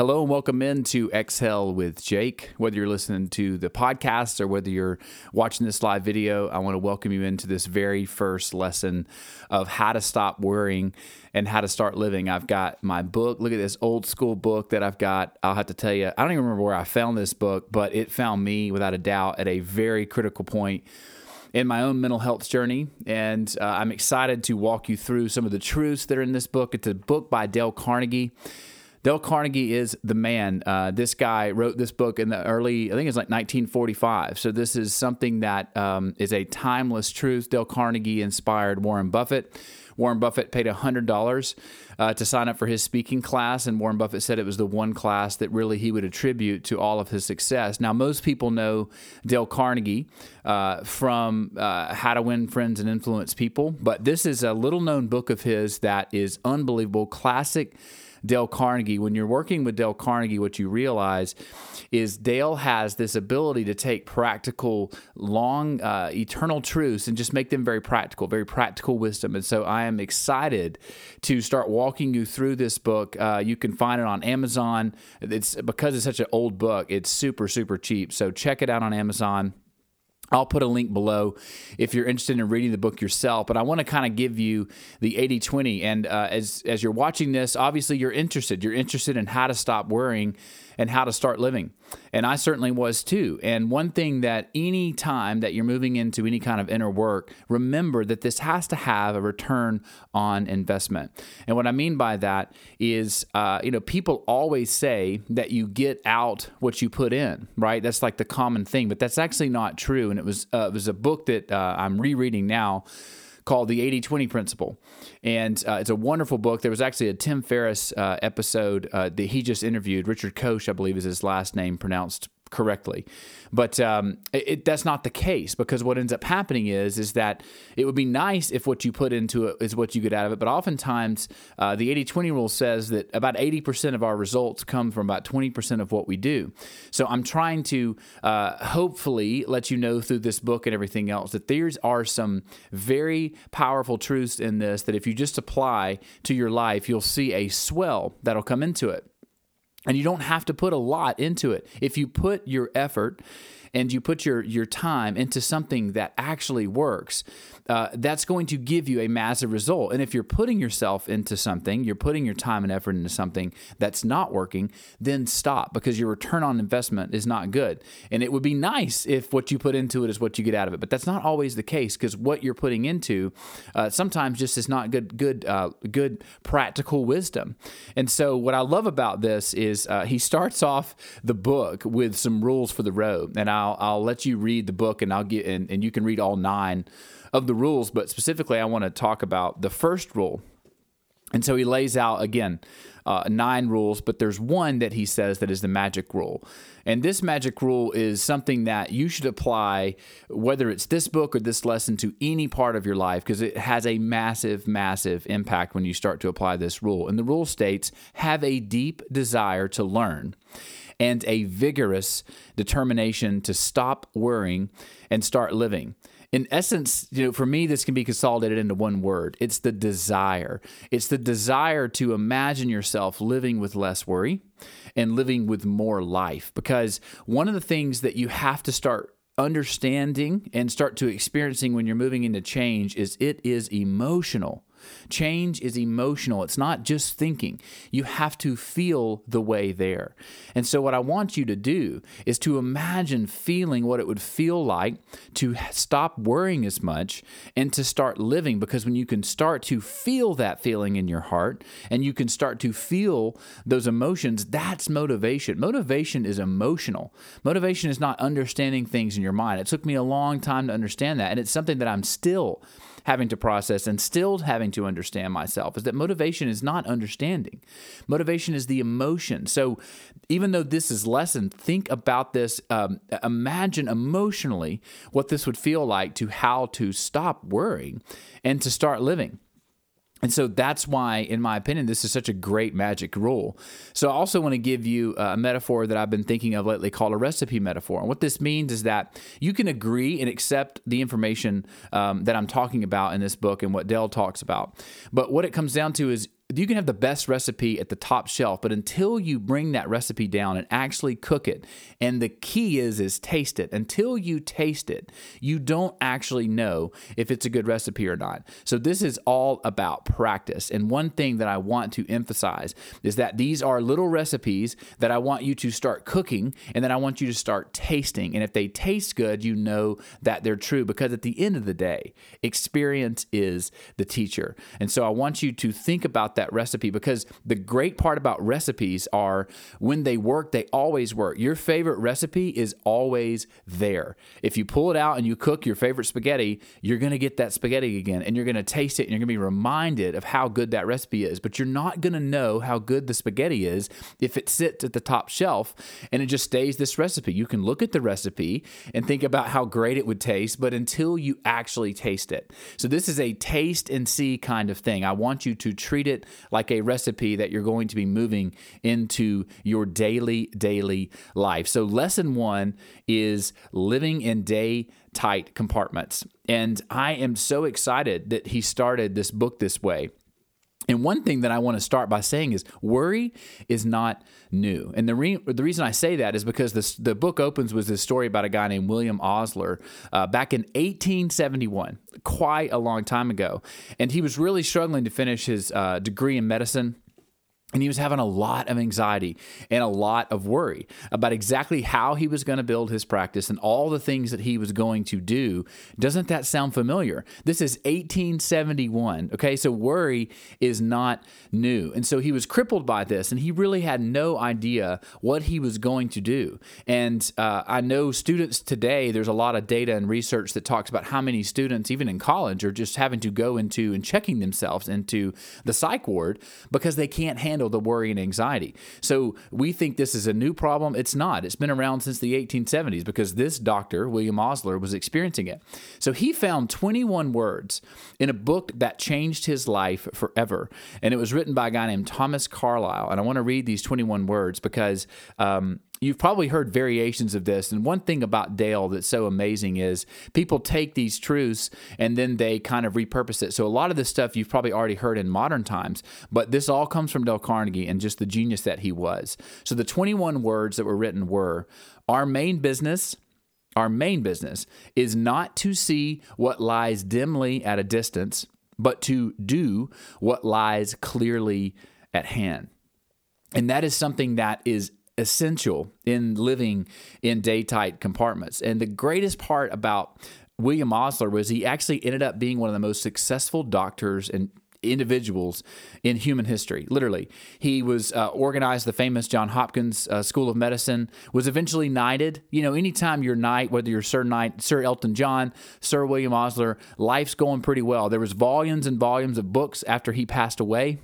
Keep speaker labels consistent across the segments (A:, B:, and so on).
A: Hello and welcome into Exhale with Jake. Whether you're listening to the podcast or whether you're watching this live video, I want to welcome you into this very first lesson of how to stop worrying and how to start living. I've got my book. Look at this old school book that I've got. I'll have to tell you, I don't even remember where I found this book, but it found me without a doubt at a very critical point in my own mental health journey. And uh, I'm excited to walk you through some of the truths that are in this book. It's a book by Dale Carnegie. Dale Carnegie is the man. Uh, this guy wrote this book in the early, I think it's like 1945. So this is something that um, is a timeless truth. Dale Carnegie inspired Warren Buffett. Warren Buffett paid $100 uh, to sign up for his speaking class, and Warren Buffett said it was the one class that really he would attribute to all of his success. Now, most people know Dale Carnegie uh, from uh, How to Win Friends and Influence People, but this is a little known book of his that is unbelievable, classic Dale Carnegie, when you're working with Dale Carnegie, what you realize is Dale has this ability to take practical, long, uh, eternal truths and just make them very practical, very practical wisdom. And so I am excited to start walking you through this book. Uh, you can find it on Amazon. It's because it's such an old book, it's super, super cheap. So check it out on Amazon. I'll put a link below if you're interested in reading the book yourself. But I want to kind of give you the 80 20. And uh, as, as you're watching this, obviously you're interested. You're interested in how to stop worrying and how to start living. And I certainly was too. And one thing that any time that you're moving into any kind of inner work, remember that this has to have a return on investment. And what I mean by that is, uh, you know, people always say that you get out what you put in, right? That's like the common thing, but that's actually not true. And it was uh, it was a book that uh, I'm rereading now called The 80 20 Principle. And uh, it's a wonderful book. There was actually a Tim Ferriss uh, episode uh, that he just interviewed. Richard Koch, I believe, is his last name pronounced correctly. But um, it, that's not the case because what ends up happening is is that it would be nice if what you put into it is what you get out of it. But oftentimes, uh, the 80 20 rule says that about 80% of our results come from about 20% of what we do. So I'm trying to uh, hopefully let you know through this book and everything else that there are some very powerful truths in this that if you just apply to your life, you'll see a swell that'll come into it. And you don't have to put a lot into it. If you put your effort and you put your, your time into something that actually works, uh, that's going to give you a massive result. And if you're putting yourself into something, you're putting your time and effort into something that's not working, then stop because your return on investment is not good. And it would be nice if what you put into it is what you get out of it, but that's not always the case because what you're putting into uh, sometimes just is not good, good, uh, good practical wisdom. And so, what I love about this is uh, he starts off the book with some rules for the road, and I'll I'll let you read the book, and I'll get and, and you can read all nine of the rules, but specifically, I want to talk about the first rule. And so he lays out again uh, nine rules, but there's one that he says that is the magic rule. And this magic rule is something that you should apply, whether it's this book or this lesson, to any part of your life, because it has a massive, massive impact when you start to apply this rule. And the rule states have a deep desire to learn and a vigorous determination to stop worrying and start living in essence, you know, for me, this can be consolidated into one word. It's the desire. It's the desire to imagine yourself living with less worry and living with more life. Because one of the things that you have to start understanding and start to experiencing when you're moving into change is it is emotional. Change is emotional. It's not just thinking. You have to feel the way there. And so, what I want you to do is to imagine feeling what it would feel like to stop worrying as much and to start living. Because when you can start to feel that feeling in your heart and you can start to feel those emotions, that's motivation. Motivation is emotional. Motivation is not understanding things in your mind. It took me a long time to understand that. And it's something that I'm still having to process and still having to understand myself is that motivation is not understanding. Motivation is the emotion. So even though this is lesson, think about this. Um, imagine emotionally what this would feel like to how to stop worrying and to start living. And so that's why, in my opinion, this is such a great magic rule. So I also want to give you a metaphor that I've been thinking of lately called a recipe metaphor. And what this means is that you can agree and accept the information um, that I'm talking about in this book and what Dale talks about. But what it comes down to is you can have the best recipe at the top shelf, but until you bring that recipe down and actually cook it, and the key is is taste it. Until you taste it, you don't actually know if it's a good recipe or not. So this is all about practice. And one thing that I want to emphasize is that these are little recipes that I want you to start cooking and then I want you to start tasting. And if they taste good, you know that they're true because at the end of the day, experience is the teacher. And so I want you to think about that recipe because the great part about recipes are when they work, they always work. Your favorite recipe is always there. If you pull it out and you cook your favorite spaghetti, you're going to get that spaghetti again and you're going to taste it and you're going to be reminded of how good that recipe is. But you're not going to know how good the spaghetti is if it sits at the top shelf and it just stays this recipe. You can look at the recipe and think about how great it would taste, but until you actually taste it. So, this is a taste and see kind of thing. I want you to treat it like a recipe that you're going to be moving into your daily, daily life. So, lesson one is living in day tight compartments. And I am so excited that he started this book this way. And one thing that I want to start by saying is worry is not new. And the, re- the reason I say that is because this, the book opens with this story about a guy named William Osler uh, back in 1871, quite a long time ago. And he was really struggling to finish his uh, degree in medicine. And he was having a lot of anxiety and a lot of worry about exactly how he was going to build his practice and all the things that he was going to do. Doesn't that sound familiar? This is 1871. Okay, so worry is not new. And so he was crippled by this and he really had no idea what he was going to do. And uh, I know students today, there's a lot of data and research that talks about how many students, even in college, are just having to go into and checking themselves into the psych ward because they can't handle handle the worry and anxiety. So we think this is a new problem. It's not. It's been around since the 1870s because this doctor, William Osler, was experiencing it. So he found 21 words in a book that changed his life forever. And it was written by a guy named Thomas Carlyle. And I want to read these 21 words because um, You've probably heard variations of this. And one thing about Dale that's so amazing is people take these truths and then they kind of repurpose it. So a lot of this stuff you've probably already heard in modern times, but this all comes from Dale Carnegie and just the genius that he was. So the 21 words that were written were Our main business. Our main business is not to see what lies dimly at a distance, but to do what lies clearly at hand. And that is something that is essential in living in day tight compartments. And the greatest part about William Osler was he actually ended up being one of the most successful doctors and individuals in human history. Literally, he was uh, organized the famous John Hopkins uh, School of Medicine. Was eventually knighted. You know, anytime you're knight, whether you're Sir Knight, Sir Elton John, Sir William Osler, life's going pretty well. There was volumes and volumes of books after he passed away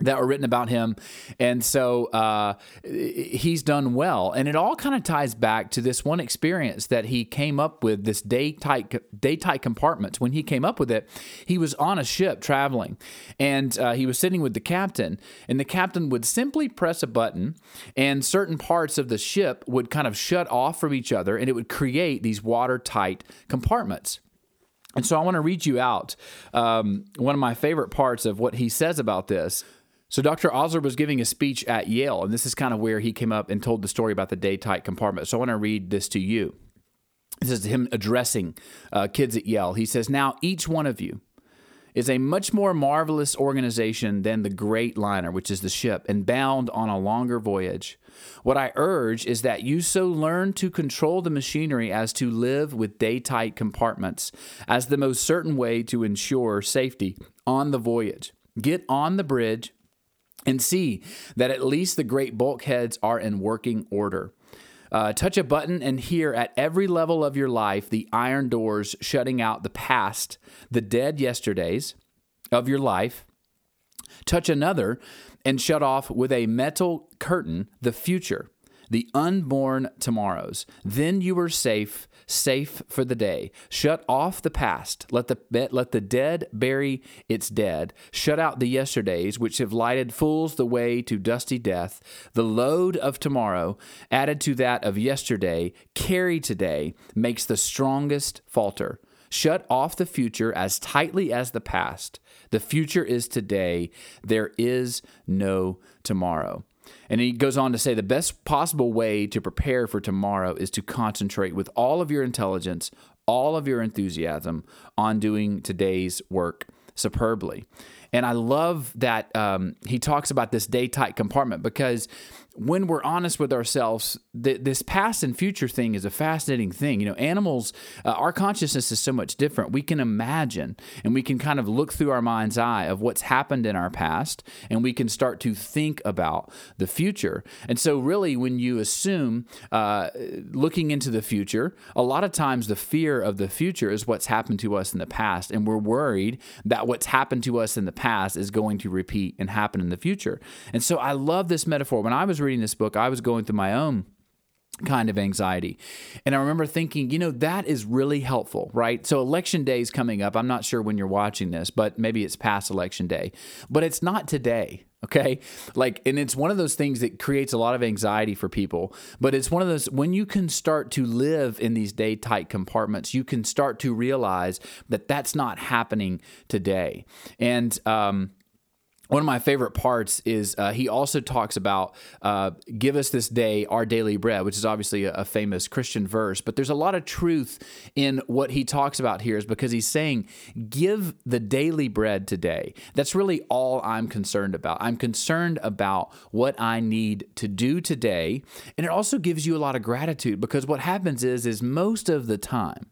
A: that were written about him. And so uh, he's done well. And it all kind of ties back to this one experience that he came up with this day tight, day tight compartments. When he came up with it, he was on a ship traveling and uh, he was sitting with the captain. And the captain would simply press a button, and certain parts of the ship would kind of shut off from each other, and it would create these watertight compartments. And so I want to read you out um, one of my favorite parts of what he says about this. So Dr. Osler was giving a speech at Yale, and this is kind of where he came up and told the story about the day tight compartment. So I want to read this to you. This is him addressing uh, kids at Yale. He says, Now each one of you is a much more marvelous organization than the great liner, which is the ship, and bound on a longer voyage. What I urge is that you so learn to control the machinery as to live with day tight compartments as the most certain way to ensure safety on the voyage. Get on the bridge and see that at least the great bulkheads are in working order. Uh, touch a button and hear at every level of your life the iron doors shutting out the past, the dead yesterdays of your life. Touch another and shut off with a metal curtain the future the unborn tomorrows. Then you are safe, safe for the day. Shut off the past. Let the let the dead bury its dead. Shut out the yesterdays which have lighted fools the way to dusty death. The load of tomorrow added to that of yesterday, carry today, makes the strongest falter. Shut off the future as tightly as the past. The future is today. There is no tomorrow. And he goes on to say the best possible way to prepare for tomorrow is to concentrate with all of your intelligence, all of your enthusiasm on doing today's work superbly. And I love that um, he talks about this day tight compartment because when we're honest with ourselves, th- this past and future thing is a fascinating thing. You know, animals, uh, our consciousness is so much different. We can imagine and we can kind of look through our mind's eye of what's happened in our past and we can start to think about the future. And so, really, when you assume uh, looking into the future, a lot of times the fear of the future is what's happened to us in the past. And we're worried that what's happened to us in the past is going to repeat and happen in the future. And so, I love this metaphor. When I was reading this book, I was going through my own kind of anxiety. And I remember thinking, you know, that is really helpful, right? So election day is coming up. I'm not sure when you're watching this, but maybe it's past election day. But it's not today. Okay. Like, and it's one of those things that creates a lot of anxiety for people. But it's one of those, when you can start to live in these day tight compartments, you can start to realize that that's not happening today. And, um, one of my favorite parts is uh, he also talks about uh, give us this day our daily bread which is obviously a, a, famous christian verse but there's a lot of truth in what he talks about here is because he's saying give the daily bread today. That's really all i'm concerned about. I'm concerned about what i need to do today. And it also gives you a lot of gratitude because what happens is is most of the time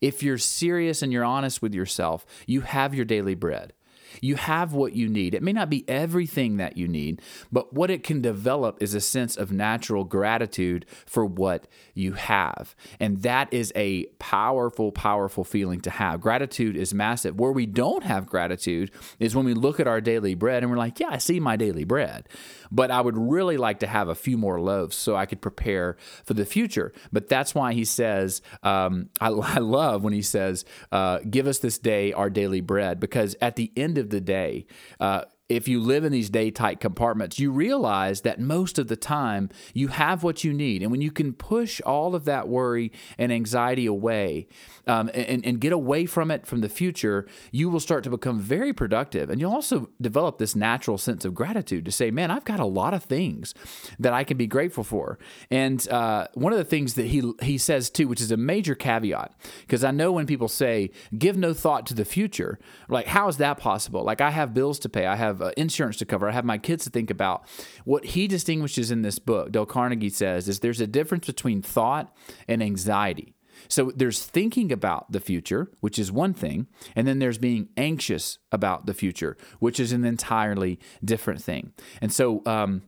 A: if you're serious and you're honest with yourself you have your daily bread you have what you need. It may not be everything that you need, but what it can develop is a sense of natural gratitude for what you have. And that is a powerful, powerful feeling to have. Gratitude is massive. Where we don't have gratitude is when we look at our daily bread and we're like, yeah, I see my daily bread, but I would really like to have a few more loaves so I could prepare for the future. But that's why he says, um, I, I, love when he says, uh, give us this day our daily bread, because at the end of the day, uh, if you live in these day tight compartments, you realize that most of the time you have what you need. And when you can push all of that worry and anxiety away um, and, and get away from it from the future, you will start to become very productive. And you'll also develop this natural sense of gratitude to say, man, I've got a lot of things that I can be grateful for. And uh, one of the things that he, he says too, which is a major caveat, because I know when people say, give no thought to the future, like, how is that possible? Like, I have bills to pay, I have uh, insurance to cover. I have my kids to think about. What he distinguishes in this book, Dale Carnegie says, is there's a difference between thought and anxiety. So there's thinking about the future, which is one thing, and then there's being anxious about the future, which is an entirely different thing. And so, um,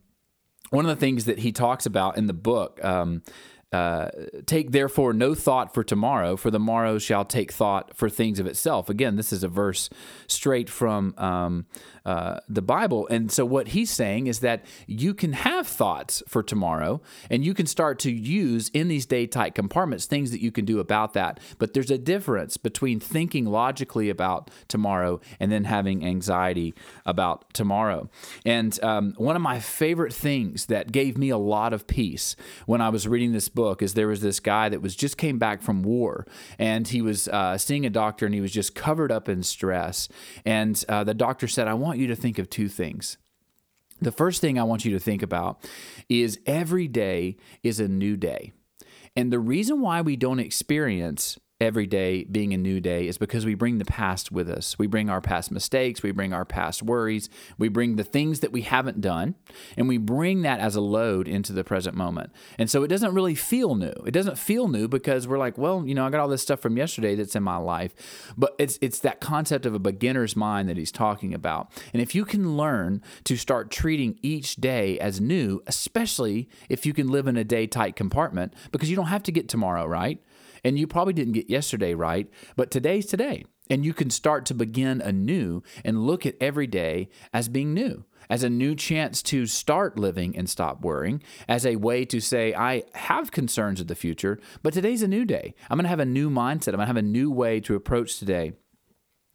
A: one of the things that he talks about in the book, um, uh, take therefore no thought for tomorrow, for the morrow shall take thought for things of itself. Again, this is a verse straight from um, uh, the Bible. And so, what he's saying is that you can have thoughts for tomorrow and you can start to use in these day tight compartments things that you can do about that. But there's a difference between thinking logically about tomorrow and then having anxiety about tomorrow. And um, one of my favorite things that gave me a lot of peace when I was reading this book is there was this guy that was just came back from war and he was uh, seeing a doctor and he was just covered up in stress. And uh, the doctor said, I want want you to think of two things. The first thing I want you to think about is every day is a new day. And the reason why we don't experience every day being a new day is because we bring the past with us. We bring our past mistakes, we bring our past worries, we bring the things that we haven't done, and we bring that as a load into the present moment. And so it doesn't really feel new. It doesn't feel new because we're like, well, you know, I got all this stuff from yesterday that's in my life. But it's it's that concept of a beginner's mind that he's talking about. And if you can learn to start treating each day as new, especially if you can live in a day tight compartment, because you don't have to get tomorrow, right? And you probably didn't get yesterday right, but today's today. And you can start to begin anew and look at every day as being new, as a new chance to start living and stop worrying, as a way to say, I have concerns of the future, but today's a new day. I'm to have a new mindset. I'm to have a new way to approach today.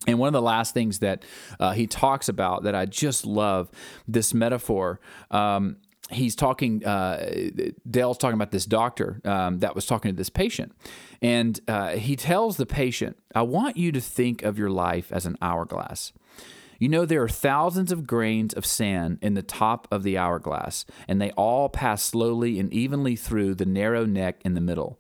A: And one of the last things that uh, he talks about that I just love this metaphor um, he's talking, uh, Dale's talking about this doctor um, that was talking to this patient. And uh, he tells the patient, I want you to think of your life as an hourglass. You know, there are thousands of grains of sand in the top of the hourglass, and they all pass slowly and evenly through the narrow neck in the middle.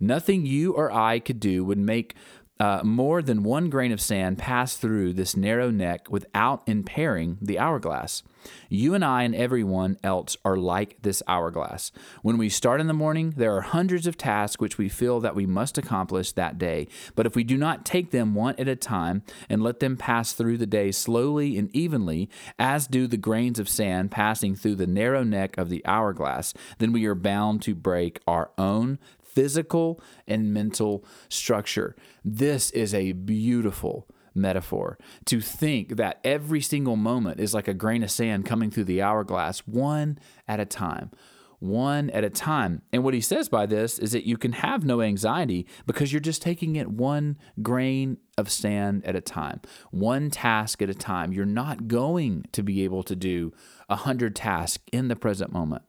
A: Nothing you or I could do would make uh, more than one grain of sand pass through this narrow neck without impairing the hourglass. You and I and everyone else are like this hourglass. When we start in the morning, there are hundreds of tasks which we feel that we must accomplish that day. But if we do not take them one at a time and let them pass through the day slowly and evenly, as do the grains of sand passing through the narrow neck of the hourglass, then we are bound to break our own physical and mental structure. This is a beautiful metaphor to think that every single moment is like a grain of sand coming through the hourglass, one at a time. One at a time. And what he says by this is that you can have no anxiety because you're just taking it one grain of sand at a time, one task at a time. You're not going to be able to do a hundred tasks in the present moment.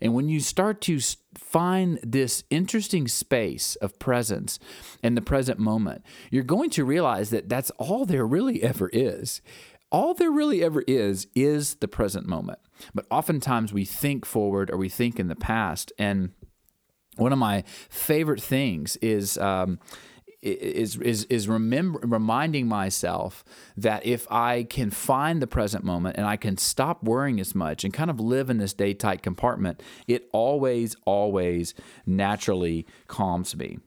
A: And when you start to find this interesting space of presence in the present moment, you're going to realize that that's all there really ever is. All there really ever is is the present moment. But oftentimes we think forward or we think in the past. And one of my favorite things is um, is is is remember reminding myself that if I can find the present moment and I can stop worrying as much and kind of live in this day tight compartment, it always always naturally calms me.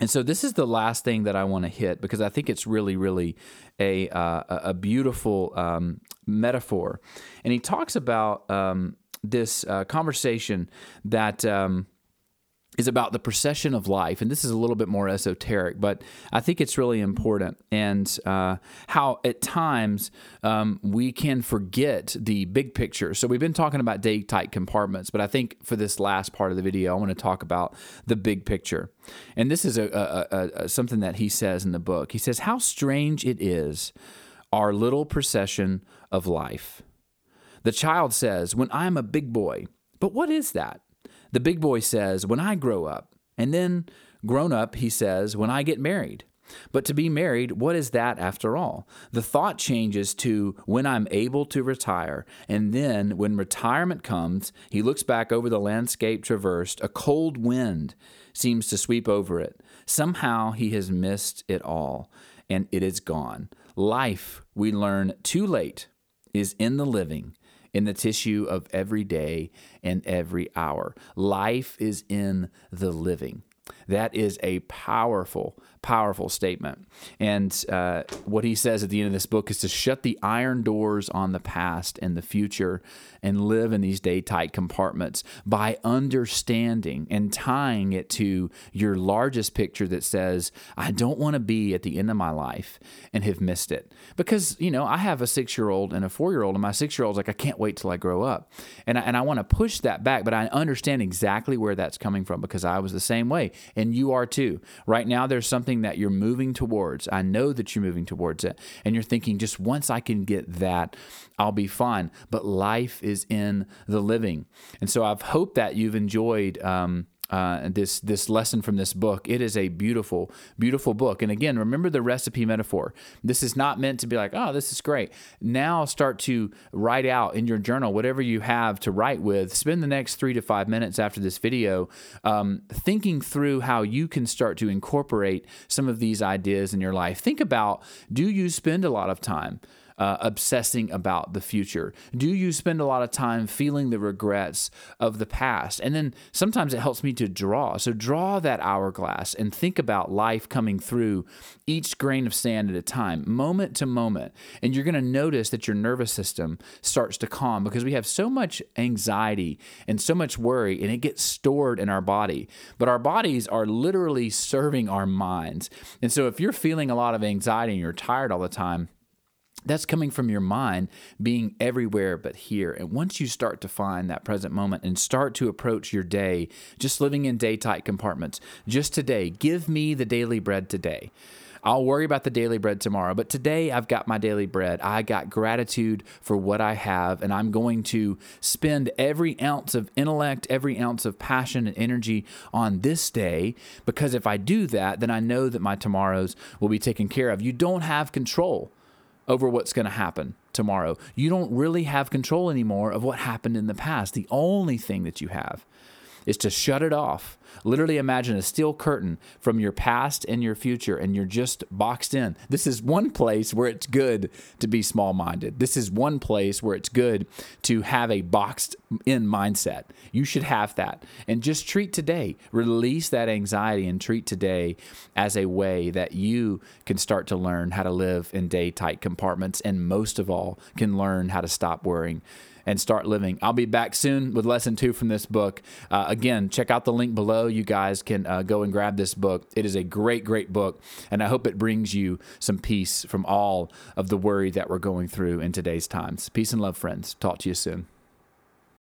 A: And so this is the last thing that I want to hit because I think it's really, really a uh, a beautiful um, metaphor. And he talks about um, this uh, conversation that. Um, is about the procession of life. And this is a little bit more esoteric, but I think it's really important. And uh, how at times um, we can forget the big picture. So we've been talking about day tight compartments, but I think for this last part of the video, I want to talk about the big picture. And this is a, a, a, something that he says in the book. He says, How strange it is, our little procession of life. The child says, When I'm a big boy, but what is that? The big boy says, When I grow up. And then, grown up, he says, When I get married. But to be married, what is that after all? The thought changes to when I'm able to retire. And then, when retirement comes, he looks back over the landscape traversed. A cold wind seems to sweep over it. Somehow he has missed it all, and it is gone. Life, we learn too late, is in the living in the tissue of every day and every hour. Life is in the living. That is a powerful, powerful statement. And uh, what he says at the end of this book is to shut the iron doors on the past and the future and live in these day tight compartments by understanding and tying it to your largest picture that says, I don't want to be at the end of my life and have missed it. Because, you know, I have a six year old and a four year old, and my six year old's like, I can't wait till I grow up. And I, and I want to push that back, but I understand exactly where that's coming from because I was the same way. And you are too. Right now, there's something that you're moving towards. I know that you're moving towards it. And you're thinking, just once I can get that, I'll be fine. But life is in the living. And so I've hoped that you've enjoyed. Um, uh, this this lesson from this book. It is a beautiful, beautiful book. And again, remember the recipe metaphor. This is not meant to be like, oh, this is great. Now start to write out in your journal whatever you have to write with. Spend the next three to five minutes after this video um, thinking through how you can start to incorporate some of these ideas in your life. Think about: Do you spend a lot of time? Uh, obsessing about the future? Do you spend a lot of time feeling the regrets of the past? And then sometimes it helps me to draw. So draw that hourglass and think about life coming through each grain of sand at a time, moment to moment. And you're going to notice that your nervous system starts to calm because we have so much anxiety and so much worry, and it gets stored in our body. But our bodies are literally serving our minds. And so if you're feeling a lot of anxiety and you're tired all the time, that's coming from your mind being everywhere but here. And once you start to find that present moment and start to approach your day, just living in day tight compartments, just today, give me the daily bread today. I'll worry about the daily bread tomorrow, but today I've got my daily bread. I got gratitude for what I have, and I'm going to spend every ounce of intellect, every ounce of passion and energy on this day because if I do that, then I know that my tomorrows will be taken care of. You don't have control over what's going to happen tomorrow. You don't really have control anymore of what happened in the past. The only thing that you have is to shut it off. Literally imagine a steel curtain from your past and your future, and you're just boxed in. This is one place where it's good to be small minded. This is one place where it's good to have a boxed in mindset. You should have that. And just treat today, release that anxiety, and treat today as a way that you can start to learn how to live in day tight compartments, and most of all, can learn how to stop worrying and start living. I'll be back soon with lesson two from this book. Uh, again, check out the link below. You guys can uh, go and grab this book. It is a great, great book, and I hope it brings you some peace from all of the worry that we're going through in today's times. Peace and love, friends. Talk to you soon.